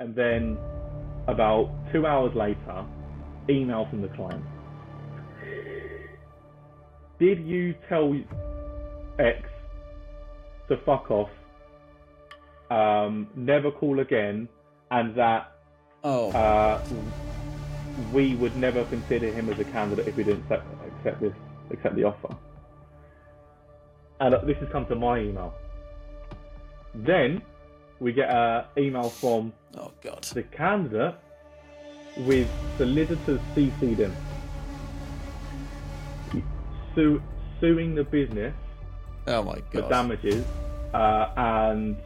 and then about two hours later, email from the client. Did you tell X to fuck off, um, never call again, and that Oh, uh, we would never consider him as a candidate if we didn't accept, accept this, accept the offer. And uh, this has come to my email. Then we get an email from oh God. the candidate with solicitors CC'd in, Sue, suing the business Oh my for God. damages, uh, and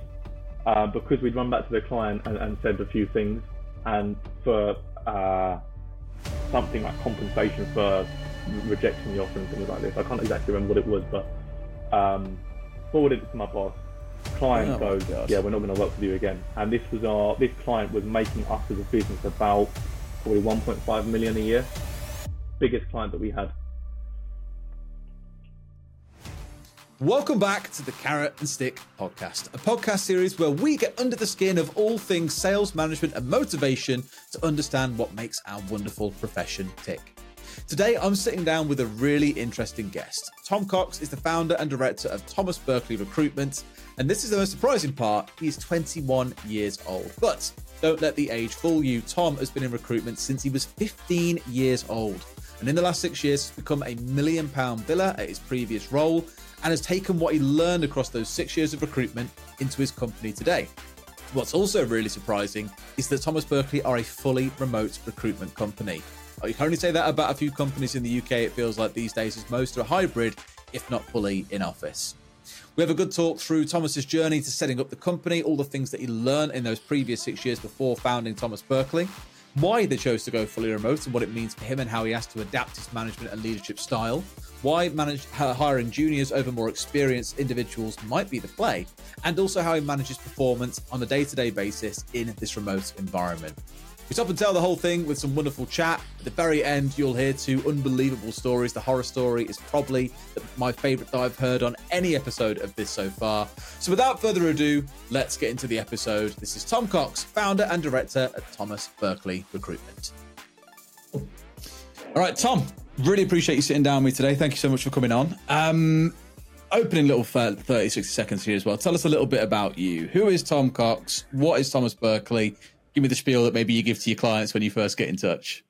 uh, because we'd run back to the client and, and said a few things, and for uh, something like compensation for rejecting the offer and things like this. I can't exactly remember what it was, but um, forwarded it to my boss. Client Oh goes, God. yeah, we're not going to work with you again. And this was our this client was making us as a business about probably 1.5 million a year, biggest client that we had. Welcome back to the Carrot and Stick podcast, a podcast series where we get under the skin of all things sales management and motivation to understand what makes our wonderful profession tick. Today, I'm sitting down with a really interesting guest. Tom Cox is the founder and director of Thomas Berkeley Recruitment, and this is the most surprising part. He's 21 years old. But don't let the age fool you. Tom has been in recruitment since he was 15 years old. And in the last six years, become a million pound biller at his previous role and has taken what he learned across those six years of recruitment into his company today. What's also really surprising is that Thomas Berkeley are a fully remote recruitment company. Oh, You can only say that about a few companies in the UK, it feels like these days, as most are hybrid, if not fully in office. We have a good talk through Thomas's journey to setting up the company, all the things that he learned in those previous six years before founding Thomas Berkeley, why they chose to go fully remote and what it means for him and how he has to adapt his management and leadership style, why manage, uh, hiring juniors over more experienced individuals might be the play, and also how he manages performance on a day to day basis in this remote environment. We stop and tell the whole thing with some wonderful chat. At the very end, you'll hear two unbelievable stories. The horror story is probably my favorite that I've heard on any episode of this so far. So, without further ado, let's get into the episode. This is Tom Cox, founder and director at Thomas Berkeley Recruitment. All right, Tom, really appreciate you sitting down with me today. Thank you so much for coming on. Um, opening little 30, 60 seconds here as well. Tell us a little bit about you. Who is Tom Cox? What is Thomas Berkeley? Give me the spiel that maybe you give to your clients when you first get in touch.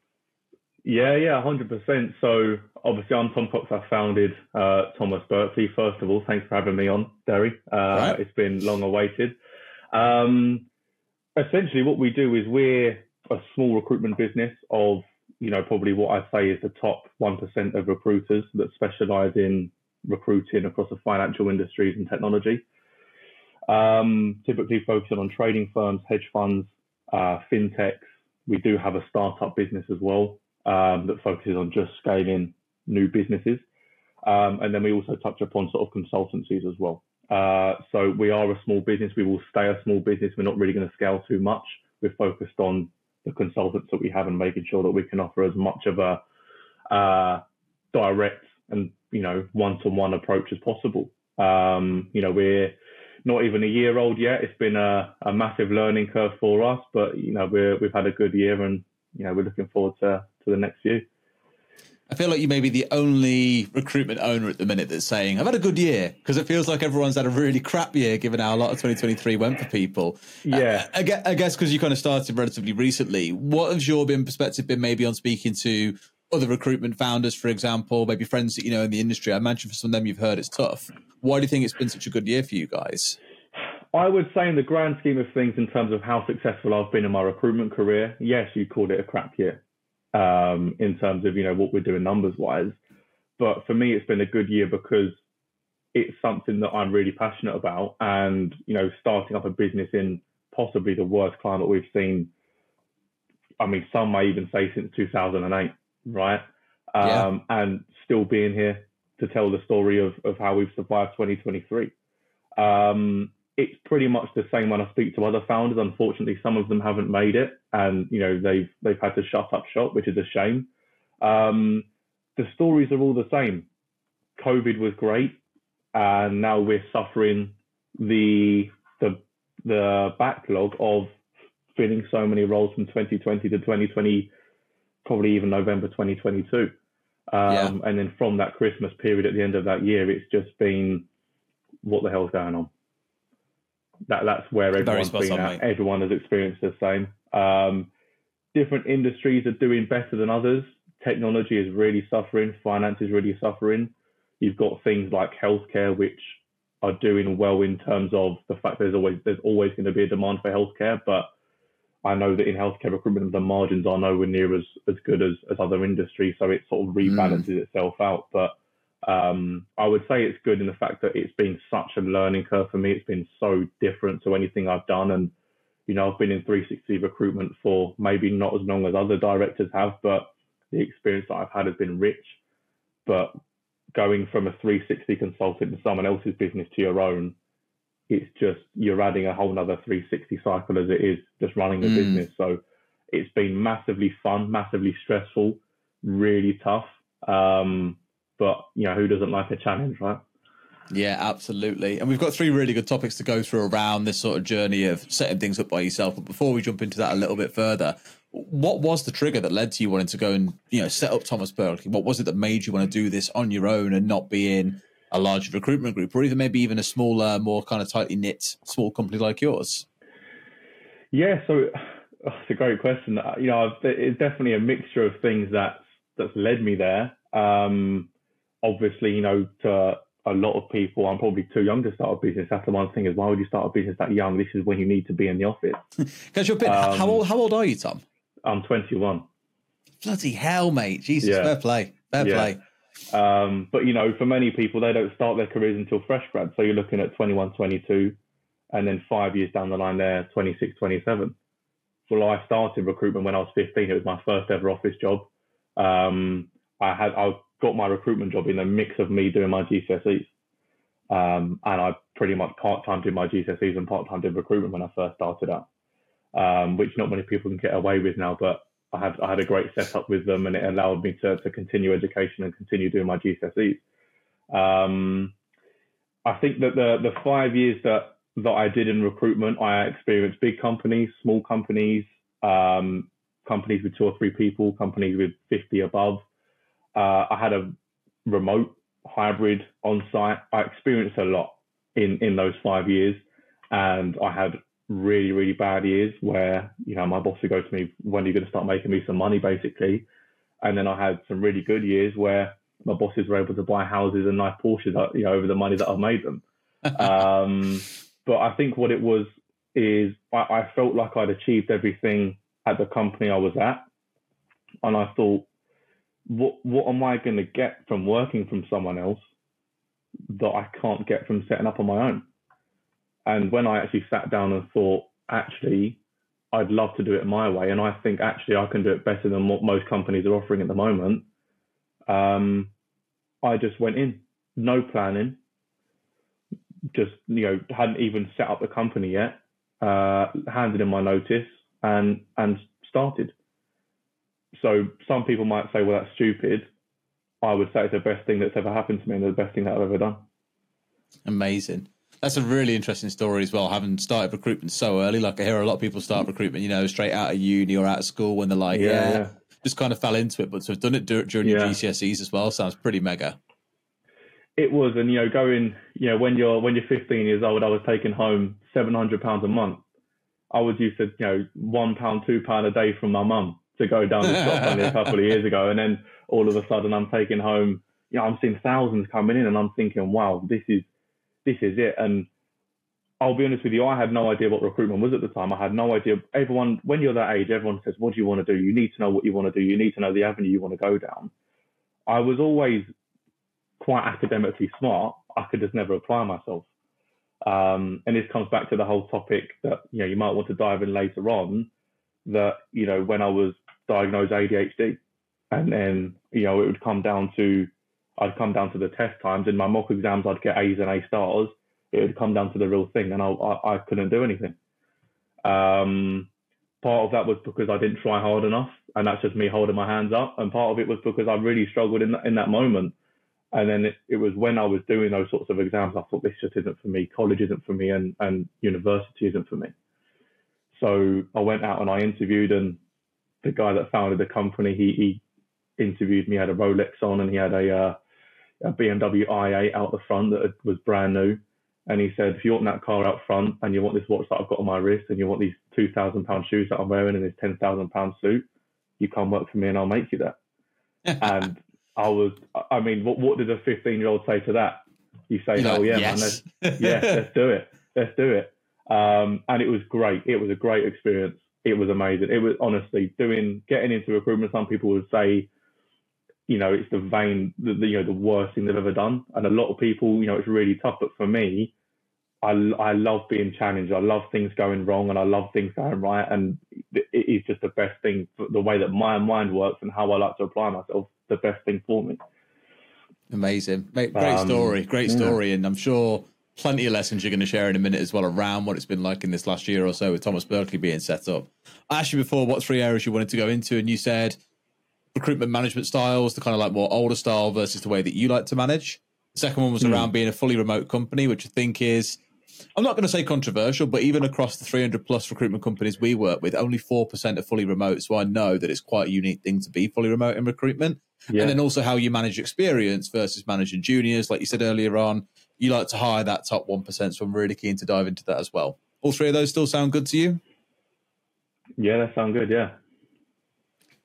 Yeah, yeah, hundred percent. So obviously, I'm Tom Cox. I founded uh, Thomas Berkeley. First of all, thanks for having me on, Derry. Uh, Right. It's been long awaited. Um, essentially, what we do is we're a small recruitment business of you know probably what I say is the top one percent of recruiters that specialise in recruiting across the financial industries and technology. Um, typically focusing on trading firms, hedge funds, uh, fintechs. We do have a startup business as well um, that focuses on just scaling new businesses. Um, and then we also touch upon sort of consultancies as well. Uh, so we are a small business. We will stay a small business. We're not really going to scale too much. We're focused on the consultants that we have and making sure that we can offer as much of a uh, direct and you know one-to-one approach as possible. Um, you know we're not even a year old yet. It's been a, a massive learning curve for us, but you know we're, we've had a good year and you know we're looking forward to to the next few. I feel like you may be the only recruitment owner at the minute that's saying, I've had a good year, because it feels like everyone's had a really crap year given how a lot of 2023 went for people. Yeah. Uh, I I guess because you kind of started relatively recently, what has your been perspective been maybe on speaking to other recruitment founders, for example, maybe friends that you know in the industry? I imagine for some of them you've heard it's tough. Why do you think it's been such a good year for you guys? I would say, in the grand scheme of things, in terms of how successful I've been in my recruitment career, yes, you called it a crap year um, in terms of you know what we're doing numbers wise. But for me, it's been a good year because it's something that I'm really passionate about, and you know, starting up a business in possibly the worst climate we've seen. I mean, some may even say since 2008, right? Yeah. Um, and still being here to tell the story of, of how we've survived 2023. Um, it's pretty much the same when I speak to other founders. Unfortunately, some of them haven't made it, and you know they've they've had to shut up shop, which is a shame. Um, the stories are all the same. COVID was great, and now we're suffering the the the backlog of filling so many roles from 2020 to 2020, probably even November 2022. Um, yeah. And then from that Christmas period at the end of that year, it's just been, what the hell's going on? That that's where everyone's been on, at. Mate. Everyone has experienced the same. Um, different industries are doing better than others. Technology is really suffering. Finance is really suffering. You've got things like healthcare, which are doing well in terms of the fact there's always there's always going to be a demand for healthcare, but I know that in healthcare recruitment the margins are nowhere near as, as good as, as other industries, so it sort of rebalances mm. itself out. But um, I would say it's good in the fact that it's been such a learning curve for me. It's been so different to anything I've done, and you know I've been in 360 recruitment for maybe not as long as other directors have, but the experience that I've had has been rich. But going from a 360 consultant in someone else's business to your own, it's just you're adding a whole nother 360 cycle as it is just running the mm. business. So it's been massively fun, massively stressful, really tough. Um, but you know, who doesn't like a challenge, right? Yeah, absolutely. And we've got three really good topics to go through around this sort of journey of setting things up by yourself. But before we jump into that a little bit further, what was the trigger that led to you wanting to go and you know set up Thomas Berkeley? What was it that made you want to do this on your own and not be in a large recruitment group, or even maybe even a smaller, more kind of tightly knit small company like yours? Yeah, so oh, it's a great question. Uh, you know, it's definitely a mixture of things that that's led me there. Um, obviously, you know, to a lot of people, I'm probably too young to start a business. That's the one thing is why would you start a business that young? This is when you need to be in the office. Because you're a bit, um, how old? How old are you, Tom? I'm 21. Bloody hell, mate! Jesus, yeah. fair play, fair yeah. play. Um, but you know, for many people, they don't start their careers until fresh grad. So you're looking at 21, 22, and then five years down the line, they're 26, 27. Well, I started recruitment when I was 15. It was my first ever office job. Um, I had I got my recruitment job in a mix of me doing my GCSEs, um, and I pretty much part time did my GCSEs and part time did recruitment when I first started out um, which not many people can get away with now. But I had I had a great setup with them, and it allowed me to to continue education and continue doing my GCSEs. Um, I think that the the five years that that I did in recruitment, I experienced big companies, small companies, um, companies with two or three people, companies with 50 above. Uh, I had a remote, hybrid, on-site. I experienced a lot in in those five years, and I had really, really bad years where, you know, my boss would go to me, when are you going to start making me some money, basically? And then I had some really good years where my bosses were able to buy houses and nice Porsches, you know, over the money that I've made them. um, but I think what it was is I, I felt like I'd achieved everything at the company I was at. And I thought, what what am I going to get from working from someone else that I can't get from setting up on my own? And when I actually sat down and thought, actually, I'd love to do it my way, and I think actually I can do it better than what most companies are offering at the moment. Um, I just went in, no planning, just you know hadn't even set up the company yet, uh, handed in my notice and and started. So some people might say, well, that's stupid. I would say it's the best thing that's ever happened to me and the best thing that I've ever done. Amazing that's a really interesting story as well. Having started recruitment so early, like I hear a lot of people start mm. recruitment, you know, straight out of uni or out of school when they're like, yeah, yeah, yeah. just kind of fell into it. But to have done it during your GCSEs as well sounds pretty mega. It was, and you know, going, you know, when you're when you're 15 years old, I was taking home 700 pounds a month. I was used to, you know, one pound, two pound a day from my mum to go down the shop only a couple of years ago, and then all of a sudden I'm taking home, you know, I'm seeing thousands coming in, and I'm thinking, wow, this is this is it. And I'll be honest with you, I had no idea what recruitment was at the time. I had no idea. Everyone, when you're that age, everyone says, What do you want to do? You need to know what you want to do. You need to know the avenue you want to go down. I was always quite academically smart. I could just never apply myself. Um, and this comes back to the whole topic that you know you might want to dive in later on. That you know when I was diagnosed ADHD, and then you know it would come down to I'd come down to the test times. In my mock exams, I'd get A's and A stars. It would come down to the real thing, and I, I, I couldn't do anything. Um, part of that was because I didn't try hard enough, and that's just me holding my hands up. And part of it was because I really struggled in that, in that moment. And then it, it was when I was doing those sorts of exams, I thought this just isn't for me. College isn't for me, and, and university isn't for me. So I went out and I interviewed, and the guy that founded the company, he, he interviewed me, had a Rolex on, and he had a, uh, a BMW i8 out the front that was brand new. And he said, if you want that car out front and you want this watch that I've got on my wrist and you want these two thousand pound shoes that I'm wearing and this ten thousand pound suit, you come work for me and I'll make you that. and I was, I mean, what what did a 15 year old say to that? You say, You're oh like, yeah, yes. man, let's, yeah, let's do it, let's do it. Um, and it was great. It was a great experience. It was amazing. It was honestly doing getting into recruitment. Some people would say, you know, it's the vain, the, the you know, the worst thing they've ever done. And a lot of people, you know, it's really tough. But for me, I, I love being challenged. I love things going wrong and I love things going right. And it is just the best thing, for the way that my mind works and how I like to apply myself, the best thing for me. Amazing. Great um, story. Great story. Yeah. And I'm sure plenty of lessons you're going to share in a minute as well around what it's been like in this last year or so with Thomas Berkeley being set up. I asked you before what three areas you wanted to go into, and you said recruitment management styles, the kind of like more older style versus the way that you like to manage. The second one was mm. around being a fully remote company, which I think is I'm not going to say controversial, but even across the 300 plus recruitment companies we work with, only 4% are fully remote. So I know that it's quite a unique thing to be fully remote in recruitment. Yeah. And then also how you manage experience versus managing juniors. Like you said earlier on, you like to hire that top 1%. So I'm really keen to dive into that as well. All three of those still sound good to you? Yeah, that sound good. Yeah.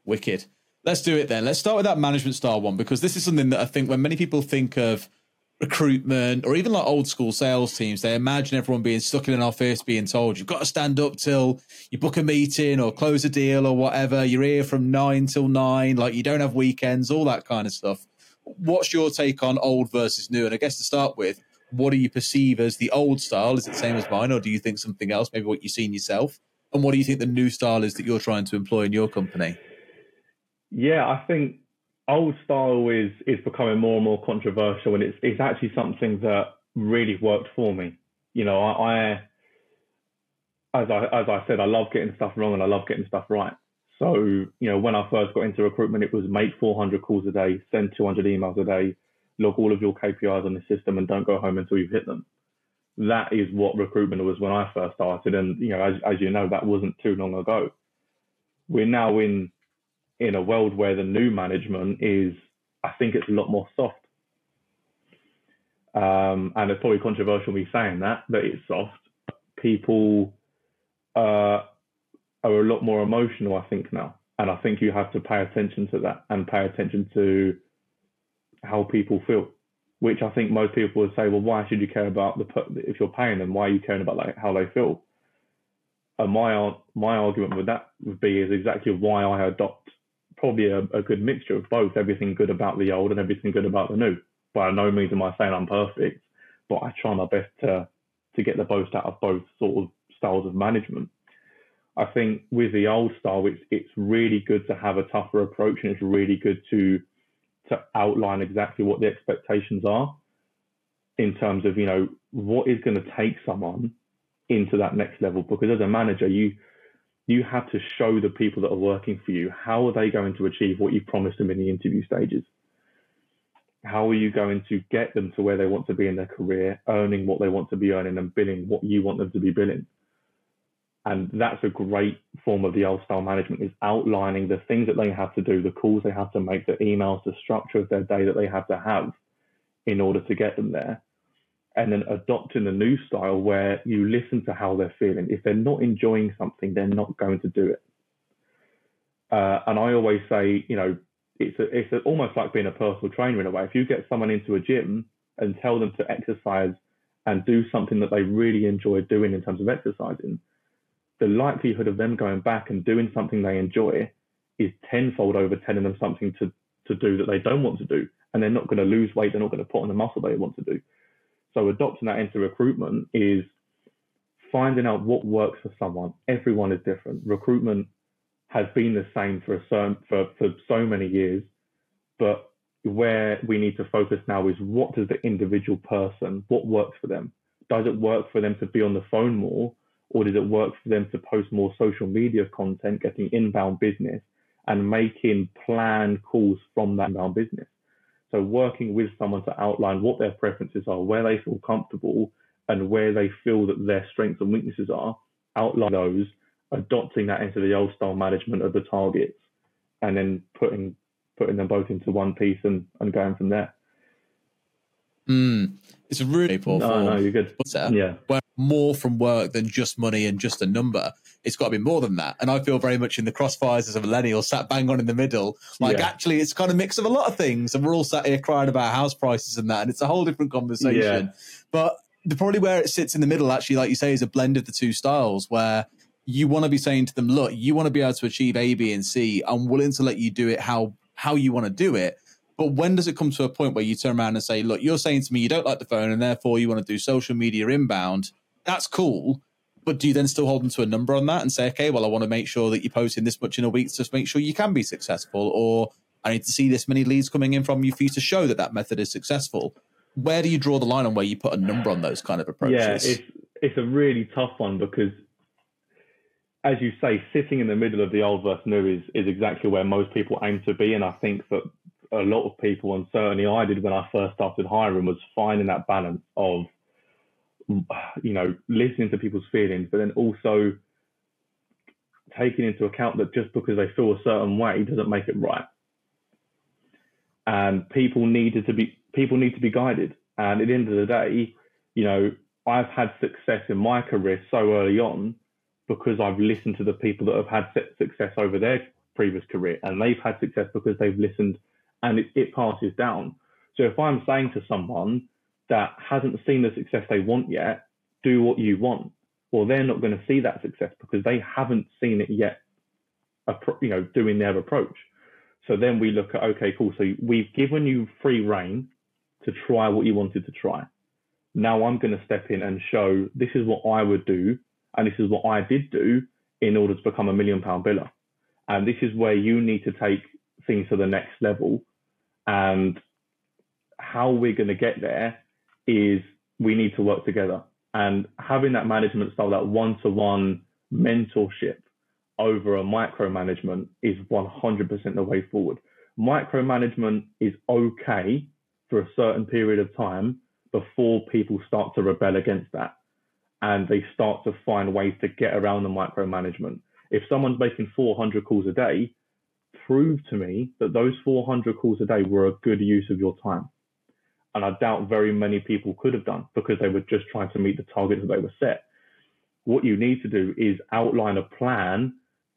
Wicked. Let's do it then. Let's start with that management style one because this is something that I think when many people think of recruitment or even like old school sales teams, they imagine everyone being stuck in an office, being told you've got to stand up till you book a meeting or close a deal or whatever. You're here from nine till nine, like you don't have weekends, all that kind of stuff. What's your take on old versus new? And I guess to start with, what do you perceive as the old style? Is it the same as mine, or do you think something else? Maybe what you've seen yourself? And what do you think the new style is that you're trying to employ in your company? Yeah, I think old style is is becoming more and more controversial, and it's it's actually something that really worked for me. You know, I, I as I as I said, I love getting stuff wrong and I love getting stuff right. So, you know, when I first got into recruitment, it was make 400 calls a day, send 200 emails a day, log all of your KPIs on the system, and don't go home until you've hit them. That is what recruitment was when I first started, and you know, as as you know, that wasn't too long ago. We're now in in a world where the new management is, I think it's a lot more soft. Um, and it's probably controversial me saying that, but it's soft. People uh, are a lot more emotional, I think, now. And I think you have to pay attention to that and pay attention to how people feel, which I think most people would say, well, why should you care about the if you're paying them? Why are you caring about like how they feel? And my my argument with that would be is exactly why I adopt probably a, a good mixture of both. Everything good about the old and everything good about the new. By no means am I saying I'm perfect, but I try my best to to get the most out of both sort of styles of management. I think with the old style, it's it's really good to have a tougher approach, and it's really good to to outline exactly what the expectations are in terms of you know what is going to take someone into that next level. Because as a manager, you you have to show the people that are working for you. How are they going to achieve what you promised them in the interview stages? How are you going to get them to where they want to be in their career earning what they want to be earning and billing what you want them to be billing? And that's a great form of the old style management is outlining the things that they have to do the calls they have to make the emails the structure of their day that they have to have in order to get them there and then adopting a new style where you listen to how they're feeling. If they're not enjoying something, they're not going to do it. Uh, and I always say, you know, it's a, it's a, almost like being a personal trainer in a way. If you get someone into a gym and tell them to exercise and do something that they really enjoy doing in terms of exercising, the likelihood of them going back and doing something they enjoy is tenfold over telling them something to, to do that they don't want to do. And they're not going to lose weight, they're not going to put on the muscle they want to do. So adopting that into recruitment is finding out what works for someone. Everyone is different. Recruitment has been the same for certain, for, for so many years, but where we need to focus now is what does the individual person, what works for them? Does it work for them to be on the phone more, or does it work for them to post more social media content, getting inbound business, and making planned calls from that inbound business? So working with someone to outline what their preferences are, where they feel comfortable, and where they feel that their strengths and weaknesses are, outline those, adopting that into the old style management of the targets, and then putting putting them both into one piece and, and going from there. Mm. It's a really poor no, no, you're good. What's that? Yeah, where more from work than just money and just a number. It's got to be more than that. And I feel very much in the crossfires as a millennial, sat bang on in the middle. Like, yeah. actually, it's kind of mix of a lot of things, and we're all sat here crying about house prices and that, and it's a whole different conversation. Yeah. But the probably where it sits in the middle, actually, like you say, is a blend of the two styles where you want to be saying to them, look, you want to be able to achieve A, B, and C. I'm willing to let you do it how how you want to do it. But when does it come to a point where you turn around and say, look, you're saying to me you don't like the phone and therefore you want to do social media inbound? That's cool. But do you then still hold them to a number on that and say, okay, well, I want to make sure that you're posting this much in a week to make sure you can be successful? Or I need to see this many leads coming in from you for you to show that that method is successful. Where do you draw the line on where you put a number on those kind of approaches? Yeah, it's, it's a really tough one because as you say, sitting in the middle of the old versus new is, is exactly where most people aim to be. And I think that a lot of people, and certainly I did when I first started hiring, was finding that balance of, you know, listening to people's feelings, but then also taking into account that just because they feel a certain way doesn't make it right. And people needed to be people need to be guided. And at the end of the day, you know, I've had success in my career so early on because I've listened to the people that have had success over their previous career, and they've had success because they've listened, and it, it passes down. So if I'm saying to someone that hasn't seen the success they want yet, do what you want, well, they're not going to see that success because they haven't seen it yet. You know, doing their approach. So then we look at okay, cool. So we've given you free reign to try what you wanted to try. Now I'm going to step in and show this is what I would do and this is what I did do in order to become a million pound biller. And this is where you need to take things to the next level. And how we're going to get there is we need to work together. And having that management style, that one to one mentorship over a micromanagement is 100% the way forward. Micromanagement is okay for a certain period of time before people start to rebel against that and they start to find ways to get around the micromanagement. If someone's making 400 calls a day, prove to me that those 400 calls a day were a good use of your time. And I doubt very many people could have done because they were just trying to meet the targets that they were set. What you need to do is outline a plan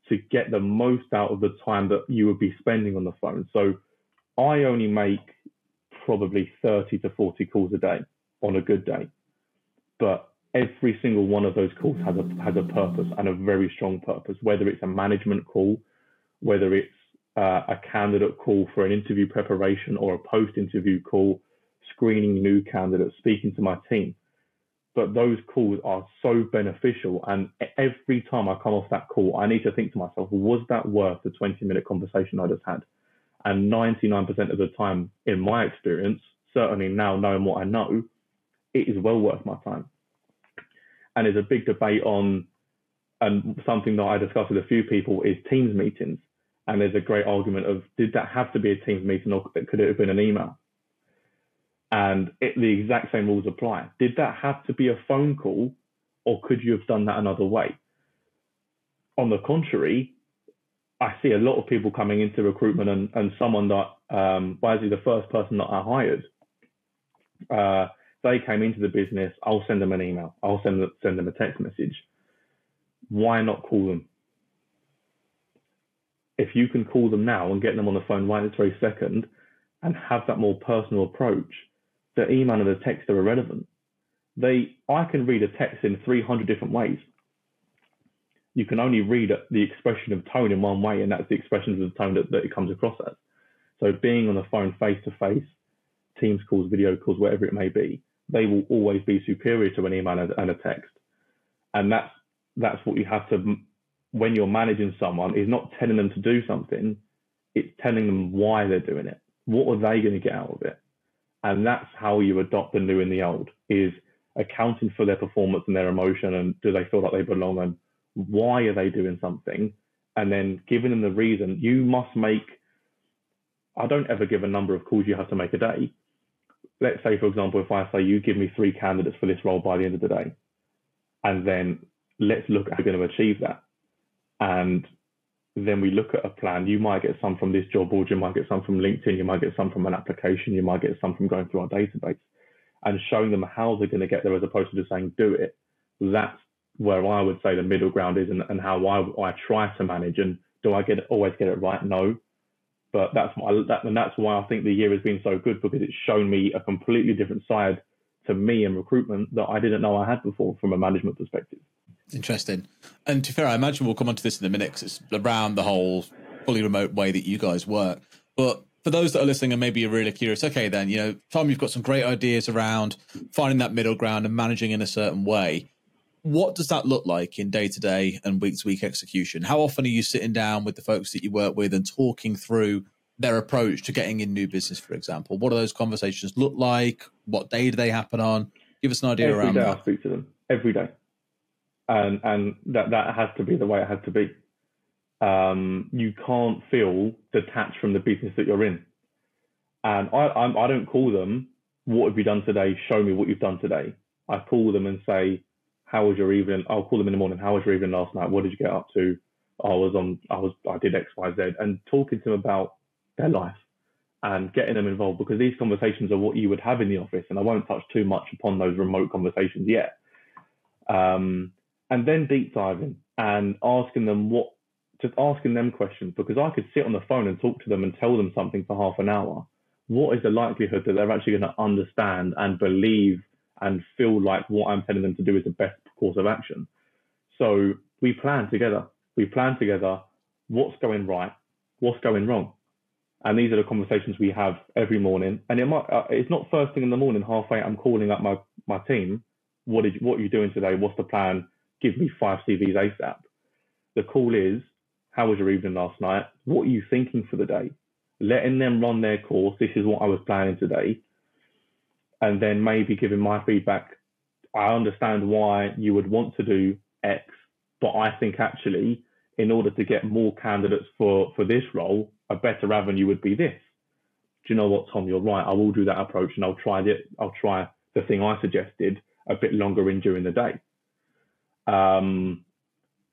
to get the most out of the time that you would be spending on the phone. So I only make probably 30 to 40 calls a day on a good day. But every single one of those calls has a has a purpose and a very strong purpose. Whether it's a management call, whether it's uh, a candidate call for an interview preparation or a post-interview call, screening new candidates, speaking to my team. But those calls are so beneficial, and every time I come off that call, I need to think to myself, was that worth the 20-minute conversation I just had? And 99% of the time, in my experience, certainly now knowing what I know, it is well worth my time and there's a big debate on, and something that I discussed with a few people is Teams meetings. And there's a great argument of did that have to be a Teams meeting or could it have been an email? And it, the exact same rules apply. Did that have to be a phone call or could you have done that another way? On the contrary, I see a lot of people coming into recruitment and, and someone that, um, basically the first person that I hired, uh, they came into the business, I'll send them an email, I'll send them, send them a text message. Why not call them? If you can call them now and get them on the phone right this very second and have that more personal approach, the email and the text are irrelevant. They, I can read a text in 300 different ways. You can only read the expression of tone in one way, and that's the expression of the tone that, that it comes across as. So being on the phone face to face, Teams calls, video calls, whatever it may be, they will always be superior to an email and a text. And that's that's what you have to when you're managing someone is not telling them to do something, it's telling them why they're doing it. What are they going to get out of it? And that's how you adopt the new and the old is accounting for their performance and their emotion and do they feel like they belong and why are they doing something? And then giving them the reason you must make I don't ever give a number of calls you have to make a day let's say, for example, if I say you give me three candidates for this role by the end of the day, and then let's look at how we're going to achieve that. and then we look at a plan. You might get some from this job board, you might get some from LinkedIn, you might get some from an application, you might get some from going through our database and showing them how they're going to get there as opposed to just saying do it. That's where I would say the middle ground is and, and how I, I try to manage. And do I get always get it right? No. But that's why that, and that's why I think the year has been so good because it's shown me a completely different side to me in recruitment that I didn't know I had before from a management perspective. Interesting. And to be fair, I imagine we'll come on to this in a minute because it's around the whole fully remote way that you guys work. But for those that are listening and maybe you're really curious, okay, then, you know, Tom, you've got some great ideas around finding that middle ground and managing in a certain way. What does that look like in day to day and week to week execution? How often are you sitting down with the folks that you work with and talking through their approach to getting in new business, for example? What do those conversations look like? What day do they happen on? Give us an idea every around day that. I speak to them every day, and and that that has to be the way it has to be. Um, you can't feel detached from the business that you're in, and I I'm, I don't call them. What have you done today? Show me what you've done today. I call them and say, "How was your evening?" I'll call them in the morning. How was your evening last night? What did you get up to? I was on. I was. I did X, Y, Z, and talking to them about their life and getting them involved because these conversations are what you would have in the office. And I won't touch too much upon those remote conversations yet. Um, and then deep diving and asking them what, just asking them questions because I could sit on the phone and talk to them and tell them something for half an hour. What is the likelihood that they're actually going to understand and believe and feel like what I'm telling them to do is the best course of action? So we plan together. We plan together what's going right, what's going wrong and these are the conversations we have every morning. And it might, uh, it's not first thing in the morning, halfway, I'm calling up my, my team. What, did, what are you doing today? What's the plan? Give me five CVs ASAP. The call is, how was your evening last night? What are you thinking for the day? Letting them run their course. This is what I was planning today. And then maybe giving my feedback. I understand why you would want to do X, but I think actually, in order to get more candidates for, for this role, a better avenue would be this. Do you know what, Tom? You're right. I will do that approach, and I'll try the I'll try the thing I suggested a bit longer in during the day. Um,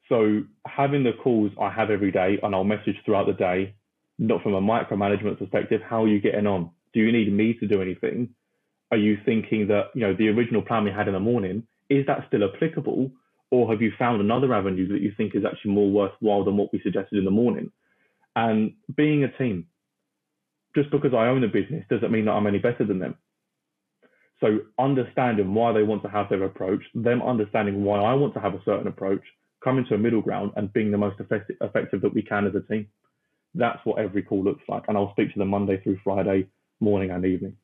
so having the calls I have every day, and I'll message throughout the day, not from a micromanagement perspective. How are you getting on? Do you need me to do anything? Are you thinking that you know the original plan we had in the morning is that still applicable, or have you found another avenue that you think is actually more worthwhile than what we suggested in the morning? And being a team, just because I own a business doesn't mean that I'm any better than them. So understanding why they want to have their approach, them understanding why I want to have a certain approach, coming to a middle ground and being the most effective, effective that we can as a team. That's what every call looks like. And I'll speak to them Monday through Friday, morning and evening.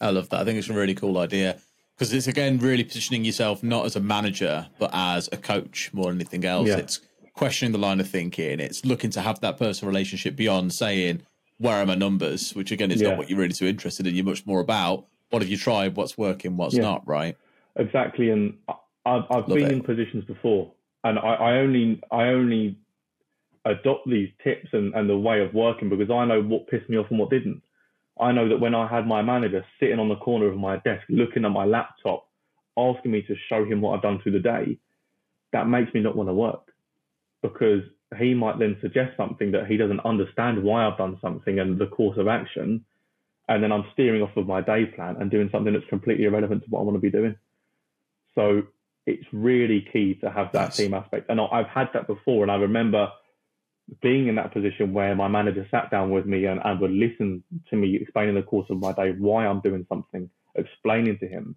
I love that. I think it's a really cool idea because it's again really positioning yourself not as a manager but as a coach more than anything else. Yeah. It's questioning the line of thinking. It's looking to have that personal relationship beyond saying, where are my numbers? Which again is yeah. not what you're really too interested in. You're much more about what have you tried, what's working, what's yeah. not, right? Exactly. And I've, I've been it. in positions before and I, I only I only adopt these tips and, and the way of working because I know what pissed me off and what didn't. I know that when I had my manager sitting on the corner of my desk looking at my laptop, asking me to show him what I've done through the day, that makes me not want to work because he might then suggest something that he doesn't understand why I've done something and the course of action. And then I'm steering off of my day plan and doing something that's completely irrelevant to what I want to be doing. So it's really key to have that team aspect. And I've had that before. And I remember being in that position where my manager sat down with me and, and would listen to me explaining the course of my day, why I'm doing something, explaining to him.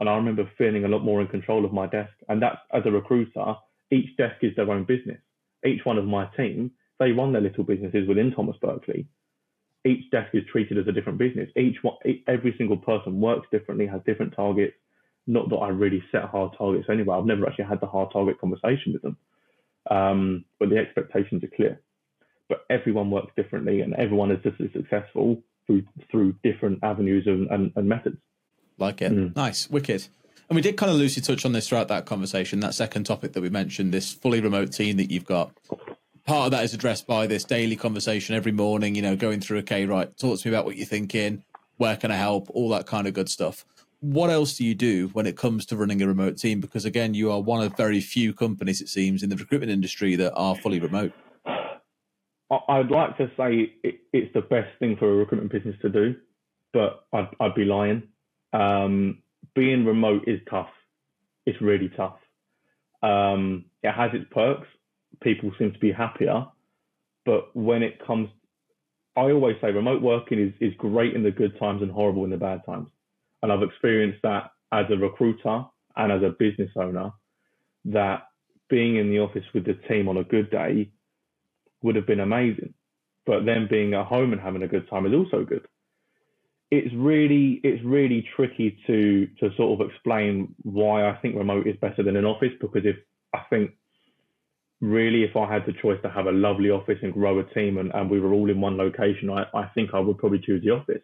And I remember feeling a lot more in control of my desk. And that's as a recruiter, each desk is their own business. Each one of my team, they run their little businesses within Thomas Berkeley. Each desk is treated as a different business. Each one, every single person works differently, has different targets. Not that I really set hard targets anyway. I've never actually had the hard target conversation with them, um, but the expectations are clear. But everyone works differently, and everyone is just as successful through through different avenues and, and, and methods. Like it, mm. nice, wicked. And we did kind of loosely touch on this throughout that conversation, that second topic that we mentioned, this fully remote team that you've got. Part of that is addressed by this daily conversation every morning, you know, going through, okay, right, talk to me about what you're thinking, where can I help, all that kind of good stuff. what else do you do when it comes to running a remote team? Because again, you are one of very few companies, it seems, in the recruitment industry that are fully remote. I'd like to say it's the best thing for a recruitment business to do, but I'd, I'd be lying. Um, being remote is tough. It's really tough. Um, it has its perks. People seem to be happier, but when it comes, I always say remote working is is great in the good times and horrible in the bad times, and I've experienced that as a recruiter and as a business owner. That being in the office with the team on a good day would have been amazing, but then being at home and having a good time is also good it's really it's really tricky to to sort of explain why I think remote is better than an office because if I think really if I had the choice to have a lovely office and grow a team and, and we were all in one location, I, I think I would probably choose the office.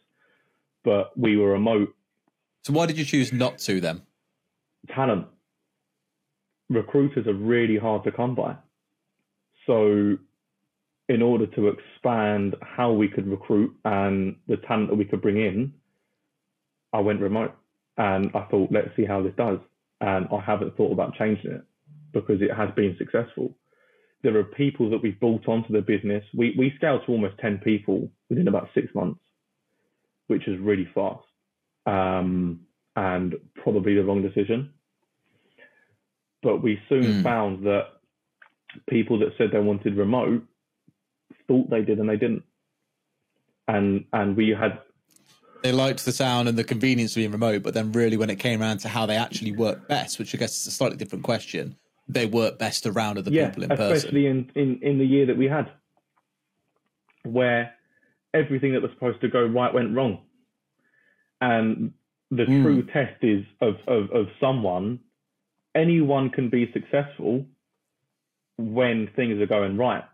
But we were remote. So why did you choose not to then? Talent. Recruiters are really hard to come by. So in order to expand how we could recruit and the talent that we could bring in, I went remote and I thought, let's see how this does. And I haven't thought about changing it because it has been successful. There are people that we've brought onto the business. We, we scaled to almost 10 people within about six months, which is really fast um, and probably the wrong decision. But we soon mm. found that people that said they wanted remote thought they did and they didn't. And and we had they liked the sound and the convenience of being remote, but then really when it came around to how they actually work best, which I guess is a slightly different question, they work best around other yeah, people in especially person. Especially in, in, in the year that we had, where everything that was supposed to go right went wrong. And the mm. true test is of, of, of someone, anyone can be successful when things are going right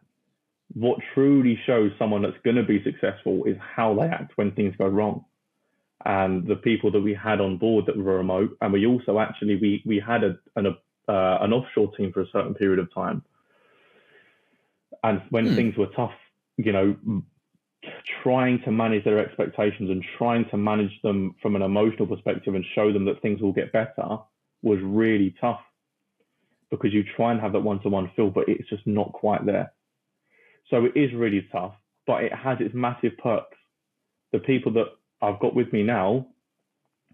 what truly shows someone that's going to be successful is how they act when things go wrong. And the people that we had on board that were remote, and we also actually we we had a, an a, uh, an offshore team for a certain period of time. And when mm. things were tough, you know, trying to manage their expectations and trying to manage them from an emotional perspective and show them that things will get better was really tough because you try and have that one-to-one feel, but it's just not quite there. So it is really tough, but it has its massive perks. The people that I've got with me now,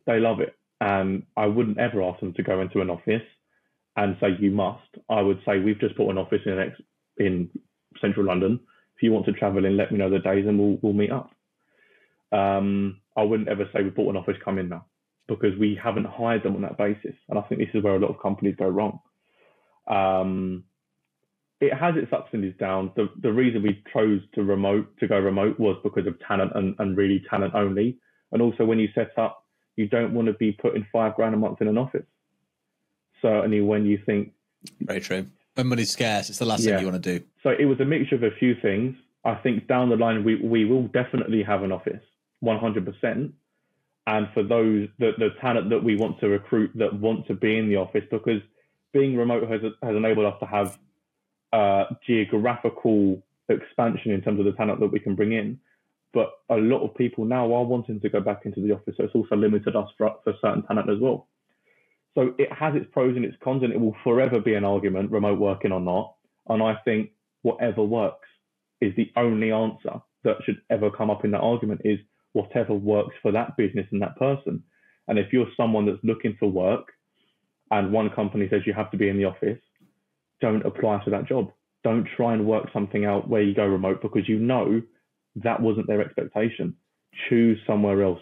they love it. And I wouldn't ever ask them to go into an office and say, you must. I would say, we've just bought an office in, in central London. If you want to travel in, let me know the days and we'll, we'll meet up. Um, I wouldn't ever say we bought an office, come in now, because we haven't hired them on that basis. And I think this is where a lot of companies go wrong. Um, it has its ups and its downs. The the reason we chose to remote to go remote was because of talent and, and really talent only. And also when you set up, you don't want to be putting five grand a month in an office. Certainly when you think Very true. When money's scarce, it's the last yeah. thing you want to do. So it was a mixture of a few things. I think down the line we, we will definitely have an office, one hundred percent. And for those the, the talent that we want to recruit that want to be in the office, because being remote has has enabled us to have geographical expansion in terms of the talent that we can bring in. But a lot of people now are wanting to go back into the office, so it's also limited us for, for certain talent as well. So it has its pros and its cons, and it will forever be an argument, remote working or not. And I think whatever works is the only answer that should ever come up in that argument is whatever works for that business and that person. And if you're someone that's looking for work and one company says you have to be in the office, don't apply for that job. Don't try and work something out where you go remote because you know that wasn't their expectation. Choose somewhere else.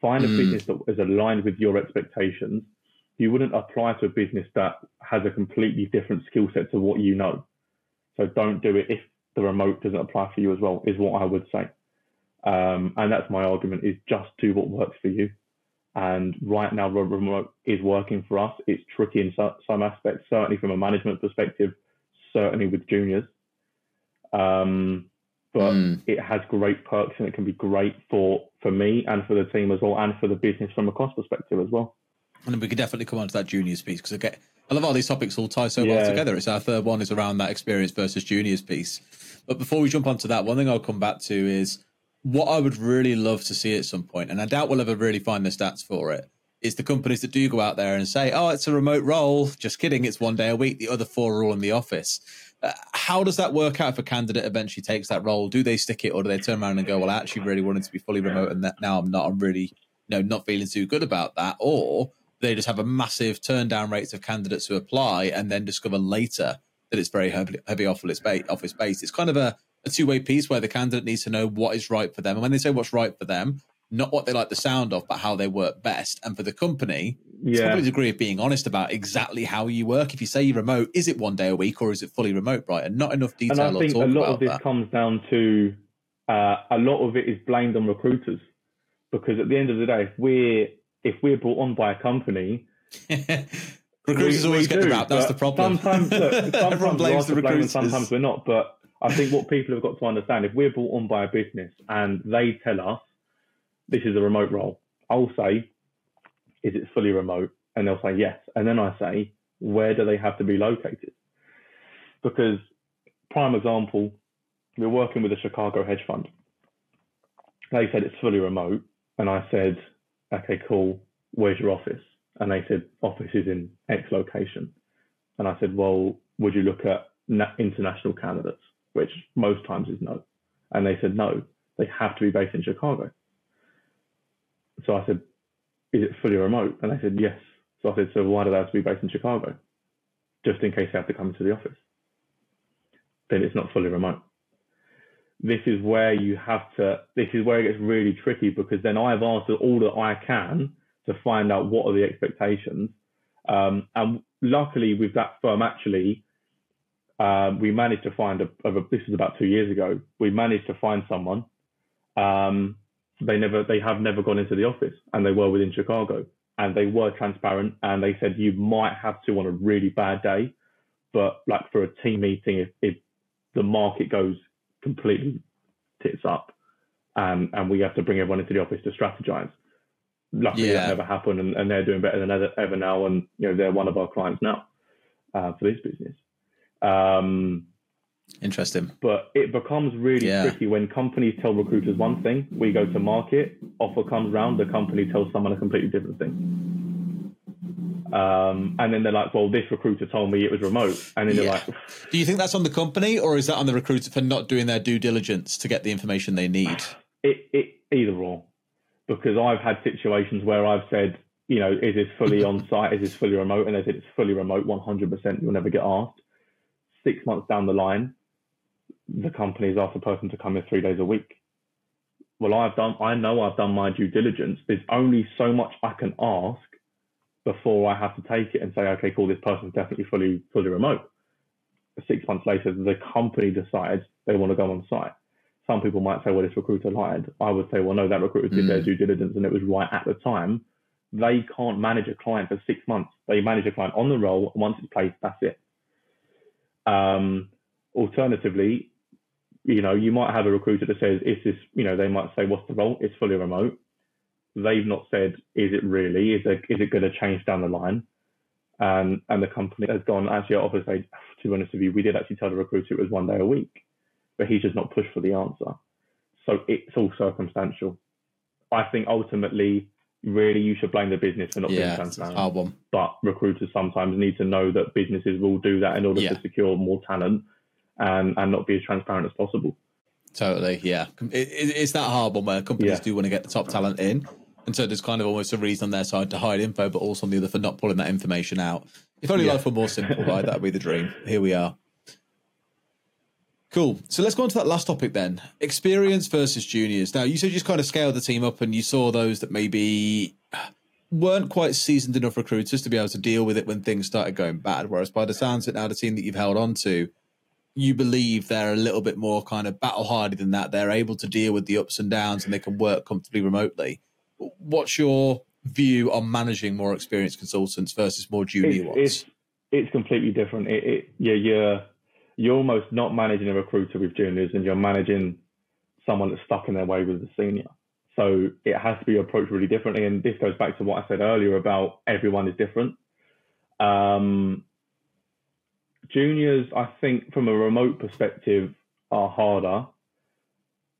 Find a mm. business that is aligned with your expectations. You wouldn't apply to a business that has a completely different skill set to what you know. So don't do it if the remote doesn't apply for you as well, is what I would say. Um, and that's my argument is just do what works for you. And right now, remote is working for us. It's tricky in some aspects, certainly from a management perspective, certainly with juniors. Um, but mm. it has great perks and it can be great for, for me and for the team as well, and for the business from a cost perspective as well. And we could definitely come on to that juniors piece because I get I love how these topics all tie so yeah. well together. It's our third one is around that experience versus juniors piece. But before we jump onto that, one thing I'll come back to is what I would really love to see at some point, and I doubt we'll ever really find the stats for It's the companies that do go out there and say, "Oh, it's a remote role." Just kidding. It's one day a week. The other four are all in the office. Uh, how does that work out if a candidate eventually takes that role? Do they stick it, or do they turn around and go, "Well, I actually really wanted to be fully remote, and that now I'm not. I'm really, you know, not feeling too good about that." Or they just have a massive turn down rates of candidates who apply, and then discover later that it's very heavy, heavy office based. It's kind of a, a two way piece where the candidate needs to know what is right for them, and when they say what's right for them, not what they like the sound of, but how they work best. And for the company, yeah. it's probably a degree of being honest about exactly how you work. If you say you're remote, is it one day a week or is it fully remote, right? And not enough detail. And I think a lot of this that. comes down to uh, a lot of it is blamed on recruiters because at the end of the day, if we're if we're brought on by a company. recruiters we, always we get do, the rap. That's the problem. Sometimes, look, sometimes blames the recruiters. sometimes we're not. But I think what people have got to understand, if we're brought on by a business and they tell us this is a remote role. I'll say, is it fully remote? And they'll say yes. And then I say, where do they have to be located? Because, prime example, we're working with a Chicago hedge fund. They said it's fully remote. And I said, okay, cool. Where's your office? And they said, office is in X location. And I said, well, would you look at international candidates? Which most times is no. And they said, no, they have to be based in Chicago. So I said, is it fully remote? And they said, yes. So I said, so why do they have to be based in Chicago? Just in case they have to come to the office. Then it's not fully remote. This is where you have to, this is where it gets really tricky because then I've answered all that I can to find out what are the expectations. Um, and luckily with that firm, actually, um, we managed to find a, a, this is about two years ago, we managed to find someone um, they never they have never gone into the office and they were within Chicago and they were transparent and they said you might have to on a really bad day, but like for a team meeting if, if the market goes completely tits up and and we have to bring everyone into the office to strategize. Luckily yeah. that never happened and, and they're doing better than ever, ever now and you know they're one of our clients now uh, for this business. Um, Interesting. But it becomes really yeah. tricky when companies tell recruiters one thing, we go to market, offer comes round, the company tells someone a completely different thing. Um, and then they're like, well, this recruiter told me it was remote. And then yeah. they're like, do you think that's on the company or is that on the recruiter for not doing their due diligence to get the information they need? It, it either or. Because I've had situations where I've said, you know, is this fully on site? Is this fully remote? And they said it's fully remote, 100%. You'll never get asked six months down the line, the company companies ask the person to come in three days a week. Well, I've done, I know I've done my due diligence. There's only so much I can ask before I have to take it and say, okay, cool, this person's definitely fully, fully remote. Six months later, the company decides they want to go on site. Some people might say, well, this recruiter lied. I would say, well, no, that recruiter did mm. their due diligence and it was right at the time. They can't manage a client for six months. They manage a client on the roll. Once it's placed, that's it. Um, alternatively, you know, you might have a recruiter that says, is this, you know, they might say, what's the role? It's fully remote. They've not said, is it really? Is it, is it going to change down the line? And, and the company has gone, actually, obviously, to be honest with you, we did actually tell the recruiter it was one day a week, but he's just not pushed for the answer. So it's all circumstantial. I think ultimately, really you should blame the business for not yeah, being transparent. Album. But recruiters sometimes need to know that businesses will do that in order yeah. to secure more talent and, and not be as transparent as possible. Totally, yeah. It, it, it's that hard one where companies yeah. do want to get the top talent in. And so there's kind of almost a reason on their side to hide info, but also on the other for not pulling that information out. If only life were more simple, right? That'd be the dream. Here we are. Cool. So let's go on to that last topic then. Experience versus juniors. Now, you said you just kind of scaled the team up and you saw those that maybe weren't quite seasoned enough recruiters to be able to deal with it when things started going bad. Whereas by the sounds of it now, the team that you've held on to, you believe they're a little bit more kind of battle hardy than that. They're able to deal with the ups and downs and they can work comfortably remotely. What's your view on managing more experienced consultants versus more junior it's, ones? It's, it's completely different. It, it, yeah, you're you're almost not managing a recruiter with juniors and you're managing someone that's stuck in their way with the senior. So it has to be approached really differently. And this goes back to what I said earlier about everyone is different. Um, juniors, I think, from a remote perspective, are harder,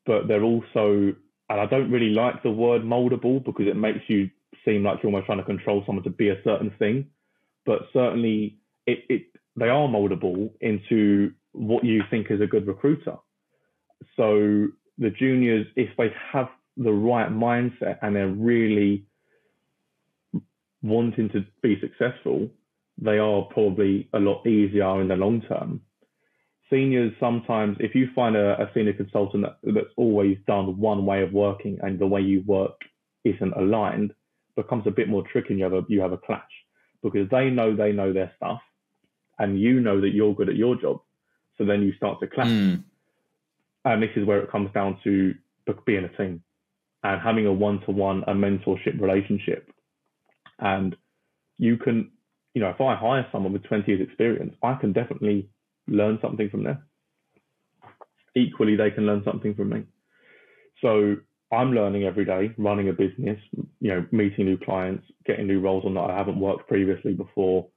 but they're also, and I don't really like the word moldable because it makes you seem like you're almost trying to control someone to be a certain thing, but certainly it, it they are moldable into what you think is a good recruiter. So the juniors, if they have the right mindset and they're really wanting to be successful, they are probably a lot easier in the long term. Seniors sometimes, if you find a, a senior consultant that, that's always done one way of working and the way you work isn't aligned, becomes a bit more tricky and you have a you have a clash because they know they know their stuff and you know that you're good at your job. So then you start to clash. Mm. And this is where it comes down to being a team and having a one-to-one, a mentorship relationship. And you can, you know, if I hire someone with 20 years experience, I can definitely learn something from them. Equally, they can learn something from me. So I'm learning every day, running a business, you know, meeting new clients, getting new roles on that I haven't worked previously before.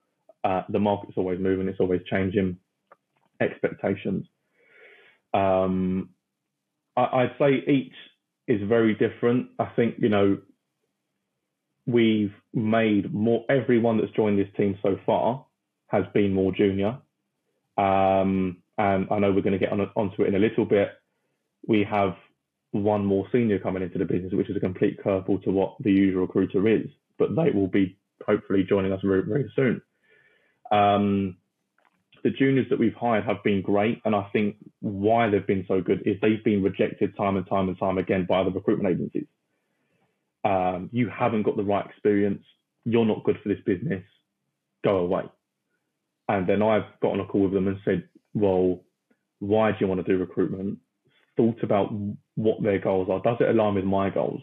Uh, the market's always moving, it's always changing expectations. Um, I, would say each is very different. I think, you know, we've made more, everyone that's joined this team so far has been more junior. Um, and I know we're going to get on, onto it in a little bit. We have one more senior coming into the business, which is a complete curveball to what the usual recruiter is, but they will be hopefully joining us very, very soon. Um, the juniors that we've hired have been great, and I think why they've been so good is they've been rejected time and time and time again by the recruitment agencies. Um, you haven't got the right experience. You're not good for this business. Go away. And then I've got on a call with them and said, well, why do you want to do recruitment? Thought about what their goals are. Does it align with my goals?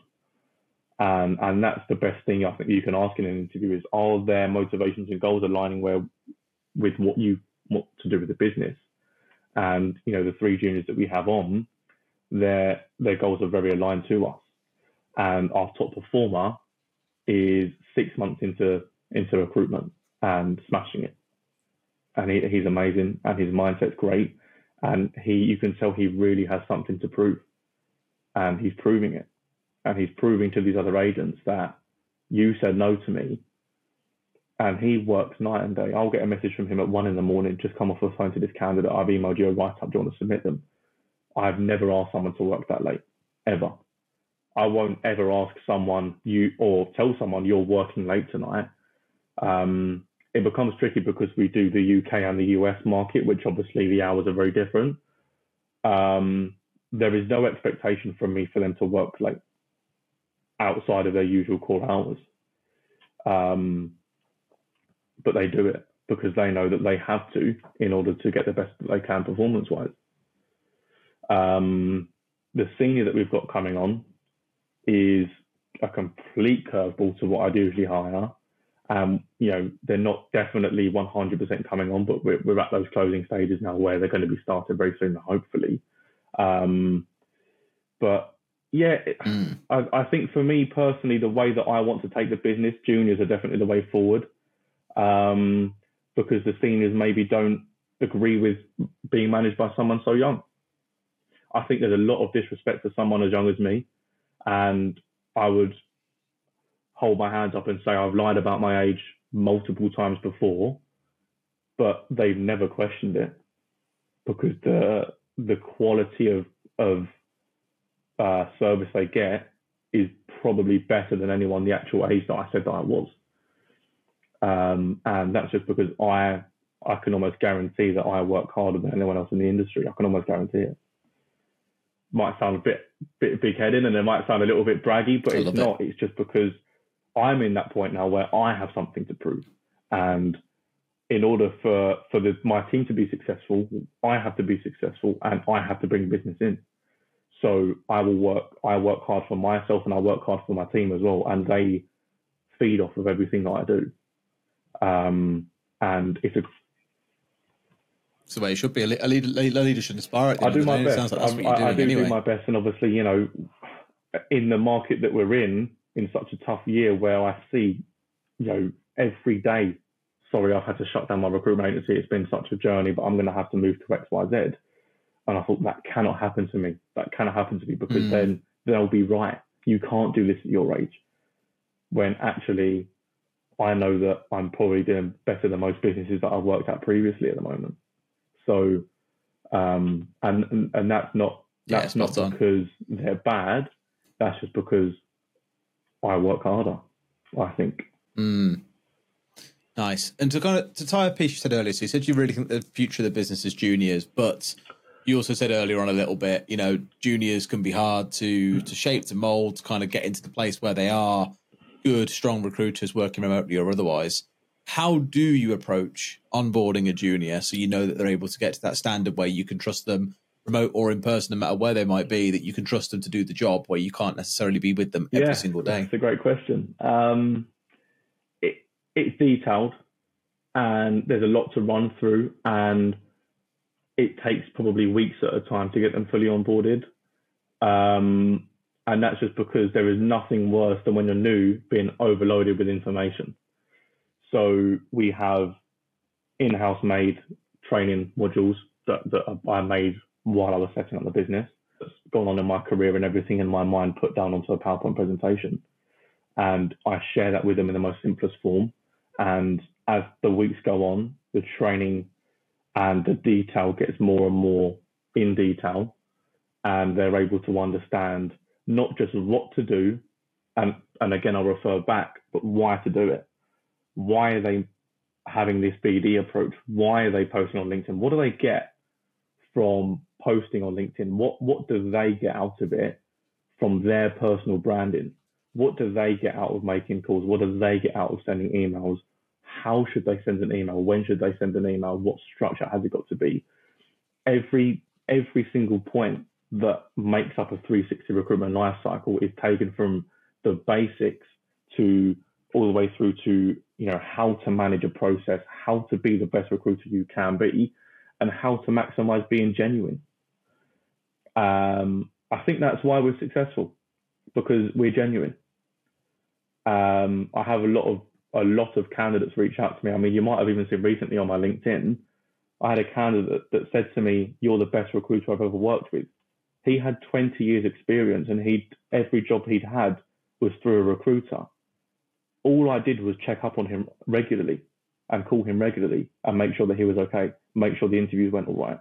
Um, and that's the best thing I think you can ask in an interview is are their motivations and goals aligning where with what you want to do with the business? And you know the three juniors that we have on, their their goals are very aligned to us. And our top performer is six months into into recruitment and smashing it and he, he's amazing, and his mindset's great, and he you can tell he really has something to prove, and he's proving it, and he's proving to these other agents that you said no to me, and he works night and day. I'll get a message from him at one in the morning, just come off the phone to this candidate. I've emailed you a write up. Do you want to submit them? I've never asked someone to work that late, ever. I won't ever ask someone you or tell someone you're working late tonight. Um, it becomes tricky because we do the UK and the US market, which obviously the hours are very different. Um, there is no expectation from me for them to work like outside of their usual call hours. Um, but they do it because they know that they have to in order to get the best that they can performance wise. Um, the senior that we've got coming on is a complete curveball to what I'd usually hire. Um, you know, they're not definitely 100% coming on, but we're, we're at those closing stages now where they're going to be started very soon, hopefully. Um, but yeah, mm. I, I, think for me personally, the way that I want to take the business, juniors are definitely the way forward. Um, because the seniors maybe don't agree with being managed by someone so young. I think there's a lot of disrespect for someone as young as me, and I would hold my hands up and say I've lied about my age multiple times before, but they've never questioned it because the the quality of of uh, service they get is probably better than anyone the actual age that I said that I was. Um, and that's just because I I can almost guarantee that I work harder than anyone else in the industry. I can almost guarantee it. Might sound a bit bit big headed and it might sound a little bit braggy, but it's not. It's just because I'm in that point now where I have something to prove. And in order for, for the, my team to be successful, I have to be successful and I have to bring business in. So I will work, I work hard for myself and I work hard for my team as well. And they feed off of everything that I do. Um, and it's a it's the way it should be. A, leader, a leader should inspire. I do my best. Like I, I do anyway. do my best, and obviously, you know, in the market that we're in, in such a tough year where I see, you know, every day, sorry, I've had to shut down my recruitment agency. It's been such a journey, but I'm going to have to move to X, Y, Z. And I thought that cannot happen to me. That cannot happen to me because mm. then they'll be right. You can't do this at your age. when actually I know that I'm probably doing better than most businesses that I've worked at previously at the moment. So, um, and, and, and that's not, that's yeah, not because they're bad. That's just because I work harder, I think. Mm. Nice. And to kind of to tie a piece you said earlier, so you said you really think the future of the business is juniors, but you also said earlier on a little bit, you know, juniors can be hard to to shape, to mold, to kind of get into the place where they are good, strong recruiters working remotely or otherwise. How do you approach onboarding a junior so you know that they're able to get to that standard where you can trust them remote or in person, no matter where they might be, that you can trust them to do the job where you can't necessarily be with them every yeah, single day? That's a great question. Um, it, it's detailed and there's a lot to run through and it takes probably weeks at a time to get them fully onboarded. Um, and that's just because there is nothing worse than when you're new being overloaded with information. So we have in-house made training modules that, that I made while I was setting up the business. That's gone on in my career and everything in my mind put down onto a PowerPoint presentation. And I share that with them in the most simplest form. And as the weeks go on, the training and the detail gets more and more in detail. And they're able to understand not just what to do, and and again I'll refer back, but why to do it. Why are they having this BD approach? Why are they posting on LinkedIn? What do they get from posting on LinkedIn? What what do they get out of it from their personal branding? What do they get out of making calls? What do they get out of sending emails? How should they send an email? When should they send an email? What structure has it got to be? Every every single point that makes up a 360 recruitment life cycle is taken from the basics to all the way through to you know how to manage a process, how to be the best recruiter you can be, and how to maximize being genuine. Um, I think that's why we're successful because we're genuine. Um, I have a lot of a lot of candidates reach out to me. I mean, you might have even seen recently on my LinkedIn. I had a candidate that said to me, "You're the best recruiter I've ever worked with." he had 20 years experience and he every job he'd had was through a recruiter. All I did was check up on him regularly and call him regularly and make sure that he was okay, make sure the interviews went all right.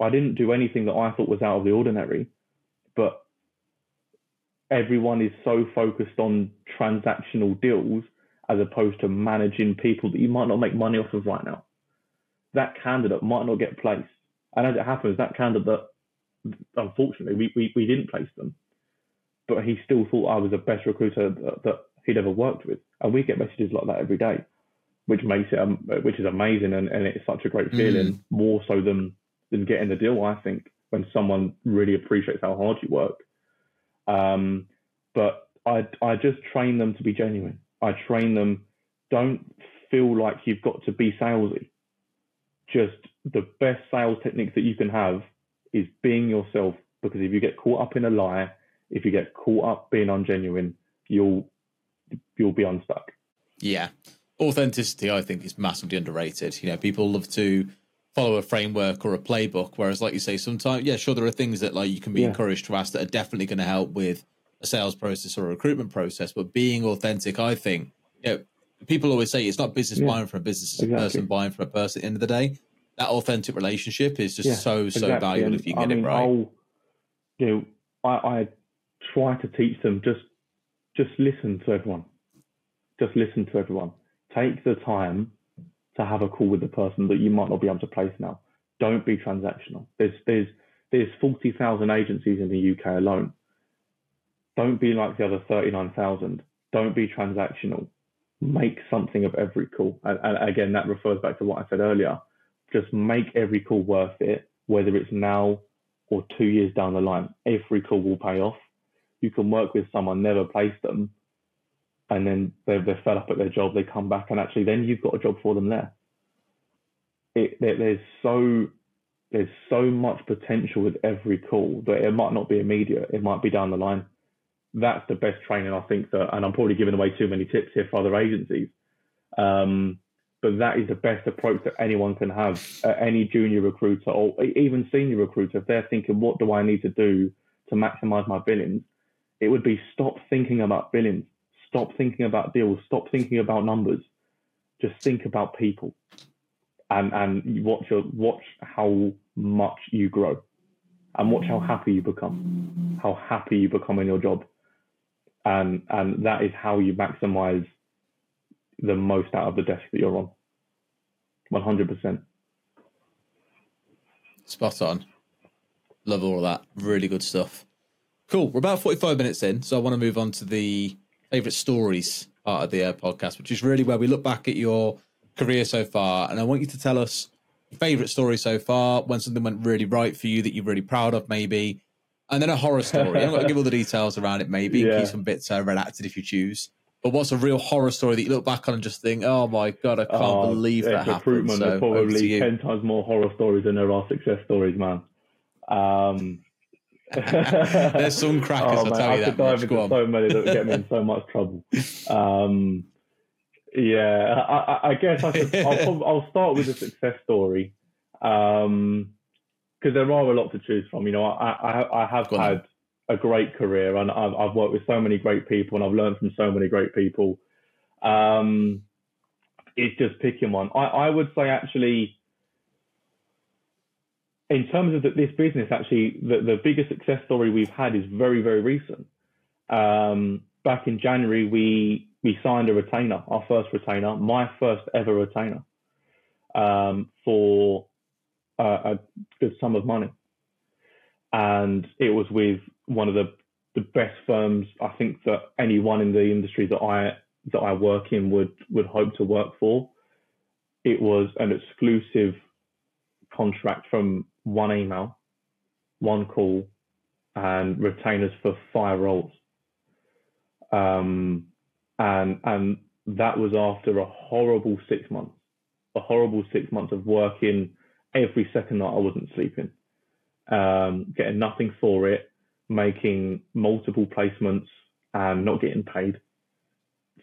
I didn't do anything that I thought was out of the ordinary, but everyone is so focused on transactional deals as opposed to managing people that you might not make money off of right now. That candidate might not get placed. And as it happens, that candidate unfortunately, we, we, we didn't place them. But he still thought I was the best recruiter that, that he'd ever worked with. And we get messages like that every day, which makes it, um, which is amazing. And, and it's such a great feeling, mm. more so than, than getting the deal, I think, when someone really appreciates how hard you work. Um, but I, I just train them to be genuine. I train them, don't feel like you've got to be salesy. Just the best sales technique that you can have is being yourself because if you get caught up in a lie, if you get caught up being ungenuine, you'll you'll be unstuck. Yeah. Authenticity, I think, is massively underrated. You know, people love to follow a framework or a playbook, whereas, like you say, sometimes, yeah, sure, there are things that like you can be yeah. encouraged to ask that are definitely going to help with a sales process or a recruitment process. But being authentic, I think, you know, people always say it's not business yeah. buying from a business, it's exactly. a person buying from a person. At the end of the day, that authentic relationship is just yeah, so so exactly. valuable and if you get mean, it right. I'll, you know, I, I try to teach them just just listen to everyone. Just listen to everyone. Take the time to have a call with the person that you might not be able to place now. Don't be transactional. There's there's there's forty thousand agencies in the UK alone. Don't be like the other thirty nine thousand. Don't be transactional. Make something of every call. And, and again, that refers back to what I said earlier just make every call worth it, whether it's now or two years down the line. Every call will pay off. You can work with someone, never place them, and then they're, they're fed up at their job. They come back, and actually, then you've got a job for them there. It, there there's so there's so much potential with every call that it might not be immediate. It might be down the line. That's the best training I think that, and I'm probably giving away too many tips here for other agencies. Um, but that is the best approach that anyone can have. Uh, any junior recruiter or even senior recruiter, if they're thinking, what do I need to do to maximize my billings? It would be stop thinking about billings, Stop thinking about deals. Stop thinking about numbers. Just think about people, and and watch your watch how much you grow, and watch how happy you become, how happy you become in your job, and and that is how you maximize the most out of the desk that you're on. One hundred percent. Spot on. Love all of that. Really good stuff. Cool. We're about 45 minutes in, so I want to move on to the favorite stories part of the uh, podcast, which is really where we look back at your career so far. And I want you to tell us favorite story so far, when something went really right for you that you're really proud of, maybe. And then a horror story. I'm going to give all the details around it, maybe, yeah. keep some bits uh, redacted if you choose. But what's a real horror story that you look back on and just think, oh my God, I can't oh, believe that happened? So, there's probably 10 times more horror stories than there are success stories, man. Um, There's some crackers, oh, I'll tell you I that. Dive into so many that would get me in so much trouble. Um, yeah, I, I, guess I should, I'll, I'll, start with a success story because there are a lot to choose from. You know, I, I, I have Go had on. a great career and I've, I've, worked with so many great people and I've learned from so many great people. Um, it's just picking one. I, I would say actually in terms of the, this business, actually, the, the biggest success story we've had is very, very recent. Um, back in January, we we signed a retainer, our first retainer, my first ever retainer, um, for a, a good sum of money, and it was with one of the the best firms I think that anyone in the industry that I that I work in would would hope to work for. It was an exclusive contract from one email, one call, and retainers for five roles. Um, and and that was after a horrible six months, a horrible six months of working every second night I wasn't sleeping, um, getting nothing for it, making multiple placements and not getting paid,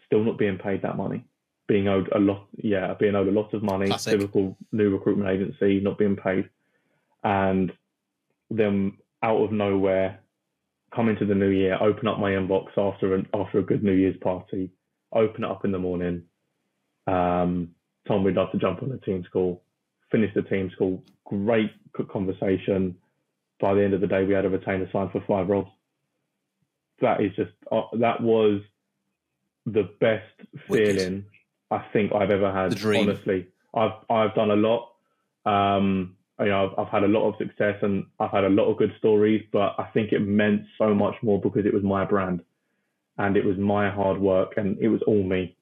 still not being paid that money, being owed a lot, yeah, being owed a lot of money, Classic. typical new recruitment agency, not being paid. And then out of nowhere, come into the new year, open up my inbox after an, after a good New Year's party, open it up in the morning. Um, told me we'd love to jump on the team call, finish the team call, great conversation. By the end of the day, we had a retainer signed for five roles. That is just uh, that was the best feeling I think I've ever had. Honestly, I've I've done a lot. Um, you know, I've, I've, had a lot of success and I've had a lot of good stories, but I think it meant so much more because it was my brand and it was my hard work and it was all me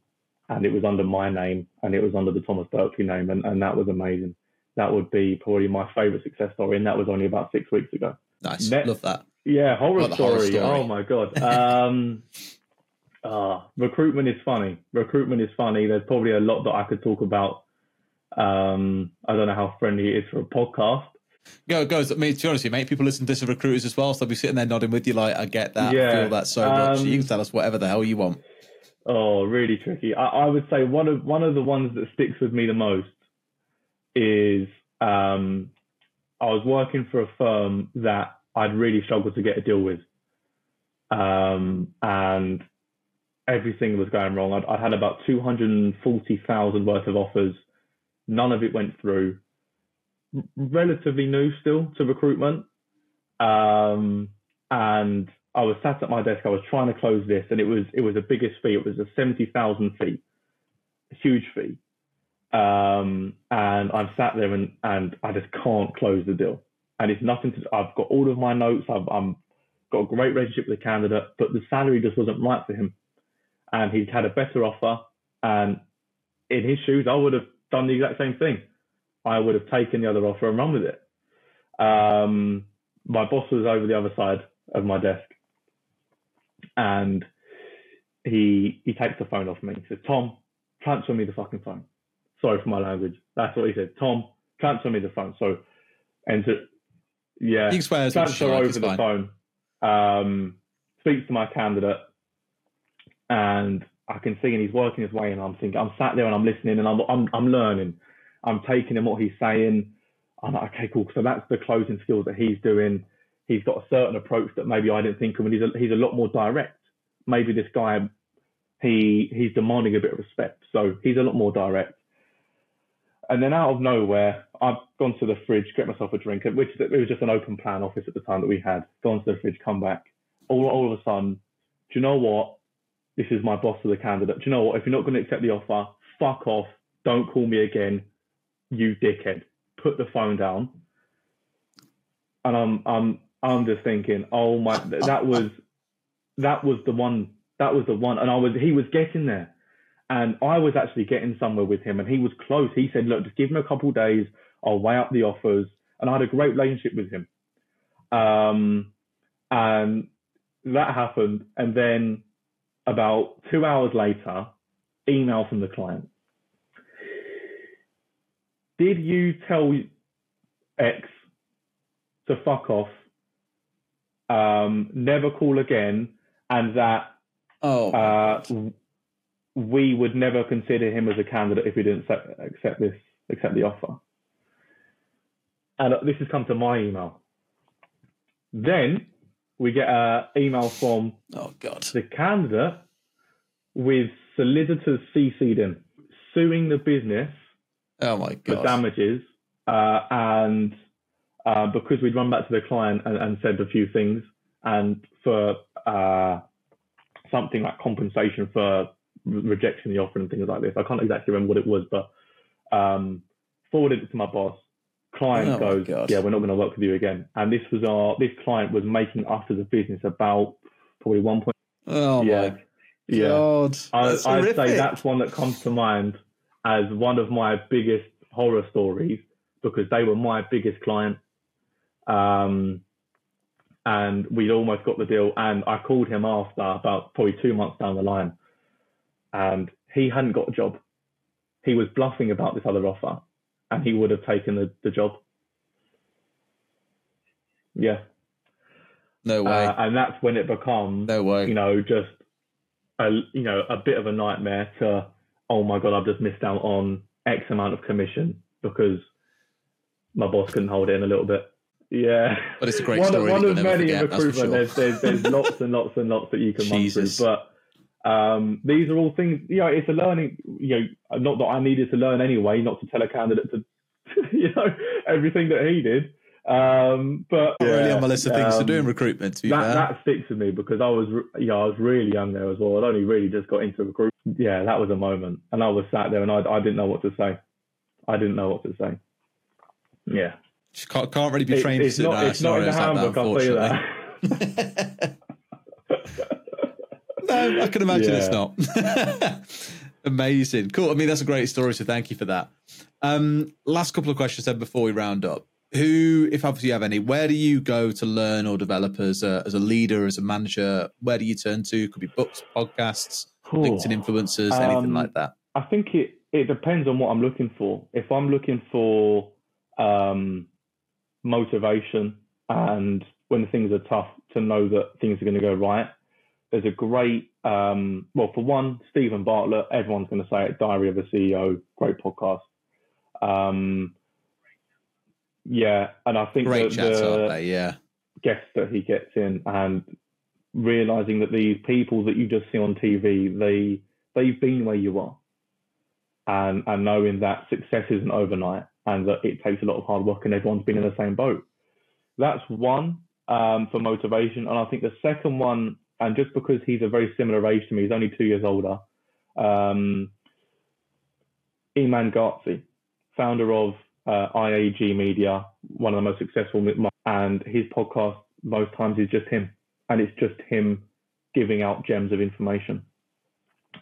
and it was under my name and it was under the Thomas Berkeley name and, and that was amazing. That would be probably my favorite success story and that was only about six weeks ago. Nice. Love that. Yeah, horror, story. horror story. Oh my God. Um, uh, recruitment is funny. Recruitment is funny. There's probably a lot that I could talk about um, I don't know how friendly it is for a podcast. Go, goes. I mean, to be honest, you, mate, people listen to this as recruiters as well, so they'll be sitting there nodding with you, like, I get that, yeah, I feel that so much. Um, you can tell us whatever the hell you want. Oh, really tricky. I, I, would say one of one of the ones that sticks with me the most is um, I was working for a firm that I'd really struggled to get a deal with, um, and everything was going wrong. I'd, I had about two hundred and forty thousand worth of offers None of it went through. relatively new still to recruitment. Um, and I was sat at my desk. I was trying to close this, and it was it was the biggest fee. It was a seventy thousand fee, a huge fee. Um, and I'm sat there and and I just can't close the deal. And it's nothing to. I've got all of my notes. I've I'm got a great relationship with the candidate, but the salary just wasn't right for him. And he'd had a better offer. And in his shoes, I would have done the exact same thing. I would have taken the other offer and run with it. Um, my boss was over the other side of my desk, and he he takes the phone off me. He says, "Tom, transfer me the fucking phone." Sorry for my language. That's what he said. Tom, transfer me the phone. So, and to, yeah, he swears transfer over the fine. phone. Um, speaks to my candidate, and I can see and he's working his way and I'm thinking I'm sat there and I'm listening and I'm I'm I'm learning. I'm taking in what he's saying. I'm like, okay, cool. So that's the closing skills that he's doing. He's got a certain approach that maybe I didn't think of, and he's a, he's a lot more direct. Maybe this guy he he's demanding a bit of respect. So he's a lot more direct. And then out of nowhere, I've gone to the fridge, get myself a drink, which it was just an open plan office at the time that we had. Gone to the fridge, come back. All, all of a sudden, do you know what? This is my boss to the candidate. Do you know what? If you're not going to accept the offer, fuck off. Don't call me again, you dickhead. Put the phone down. And I'm I'm I'm just thinking, oh my, that was that was the one. That was the one. And I was he was getting there. And I was actually getting somewhere with him, and he was close. He said, "Look, just give me a couple days. I'll weigh up the offers." And I had a great relationship with him. Um, and that happened, and then about two hours later, email from the client. Did you tell X to fuck off? Um, never call again, and that Oh, uh, we would never consider him as a candidate if he didn't accept, this, accept the offer. And this has come to my email. Then we get an email from oh God. the candidate with solicitors CC'd in, suing the business Oh my for God. damages. Uh, and uh, because we'd run back to the client and, and said a few things, and for uh, something like compensation for rejecting the offer and things like this. I can't exactly remember what it was, but um, forwarded it to my boss. Client Oh goes, "Yeah, we're not going to work with you again." And this was our this client was making us as a business about probably one point. Oh yeah, my yeah. God. I, I'd say that's one that comes to mind as one of my biggest horror stories because they were my biggest client. Um, and we'd almost got the deal. And I called him after about probably two months down the line, and he hadn't got a job. He was bluffing about this other offer, and he would have taken the, the job. Yeah, no way. uh, and that's when it becomes no way. you know, just a you know a bit of a nightmare to oh my god, I've just missed out on X amount of commission because my boss couldn't hold it in a little bit. Yeah, But it's a great one, story one of many in forget, for recruitment. sure. There's, there's there's lots and lots and lots that you can Jesus. run through, but um, these are all things. You know, it's a learning. You know, not that I needed to learn anyway, not to tell a candidate to, you know, everything that he did. Um, but Not really yeah, on my list of things to um, do in recruitment, to that, that sticks with me because I was, you know, I was really young there as well. I'd only really just got into recruitment. Yeah, that was a moment, and I was sat there and I, I didn't know what to say. I didn't know what to say. Yeah, Just can't, can't really be It- trained it's for not, it's not in the scenarios like handbook. that, I'll tell you that. no, I can imagine it's not. Amazing. Cool. I mean, that's a great story, so thank you for that. Um, last couple of questions then before we round up. Who, if obviously you have any, where do you go to learn or develop as a, as a leader, as a manager? Where do you turn to? Could be books, podcasts, LinkedIn influencers, anything Um, like that. I think it it depends on what I'm looking for. If I'm looking for um, motivation and when things are tough, to know that things are going to go right, there's a great um, well for one, Steven Bartlett. Everyone's going to say it. Diary of a CEO, great podcast. Um, yeah, and I think Great that chats, the, they? Yeah. guests that he gets in and realizing that these people that you just see on TV, they they've been where you are, and and knowing that success isn't overnight and that it takes a lot of hard work and everyone's been in the same boat. That's one um, for motivation, and I think the second one, and just because he's a very similar age to me, he's only two years older. Um, Iman Gadzhi, founder of uh, IAG Media, one of the most successful, and his podcast most times is just him, and it's just him giving out gems of information.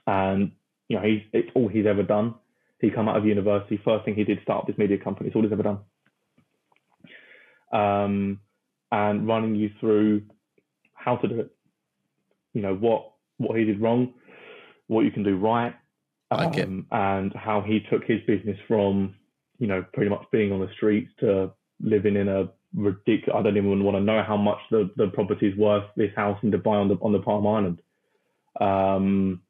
And you know, he's it's all he's ever done. He come out of university, first thing he did start up this media company. It's all he's ever done. Um, and running you through how to do it. You know what what he did wrong, what you can do right, Like um, and how he took his business from you know pretty much being on the streets to living in a ridiculous. I don't even want to know how much the the property's worth. This house in Dubai on the on the Palm Island. Um,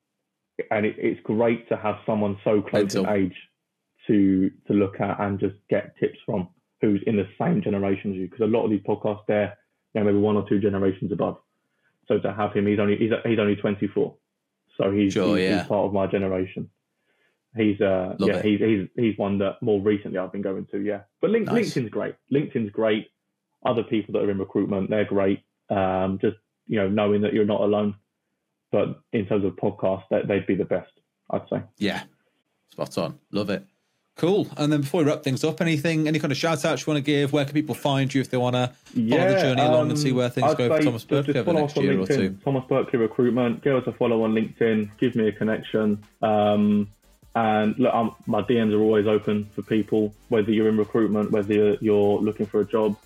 and it, it's great to have someone so close in age to to look at and just get tips from who's in the same generation as you because a lot of these podcasts they're you know, maybe one or two generations above so to have him he's only he's, he's only 24 So he's, sure, he's, yeah. he's part of my generation. He's uh Love yeah it. he's he's he's one that more recently I've been going to yeah. But Link, nice. LinkedIn's great. LinkedIn's great. Other people that are in recruitment they're great. Um, just you know knowing that you're not alone. But in terms of podcasts, that they'd be the best. I'd say. Yeah, spot on. Love it. Cool. And then before we wrap things up, anything, any kind of shout outs you want to give? Where can people find you if they want to yeah, follow the journey um, along and see where things I'd go for Thomas Berkeley over the next year LinkedIn, or two? Thomas Berkeley Recruitment. Give us a follow on LinkedIn. Give me a connection. Um, and look, I'm, my DMs are always open for people, whether you're in recruitment, whether you're looking for a job,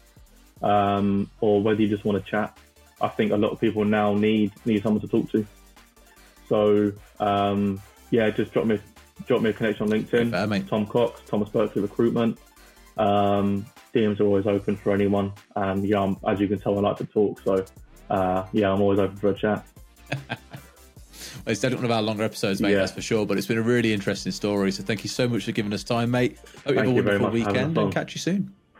um, or whether you just want to chat. I think a lot of people now need need someone to talk to. So um, yeah, just drop me drop me a connection on LinkedIn. Fair, Tom Cox, Thomas Berkeley Recruitment. Um, DMs are always open for anyone. And yeah, I'm, as you can tell, I like to talk. So uh, yeah, I'm always open for a chat. well, it's definitely one of our longer episodes, mate. Yeah. That's for sure. But it's been a really interesting story. So thank you so much for giving us time, mate. Hope you have a wonderful weekend and catch you soon.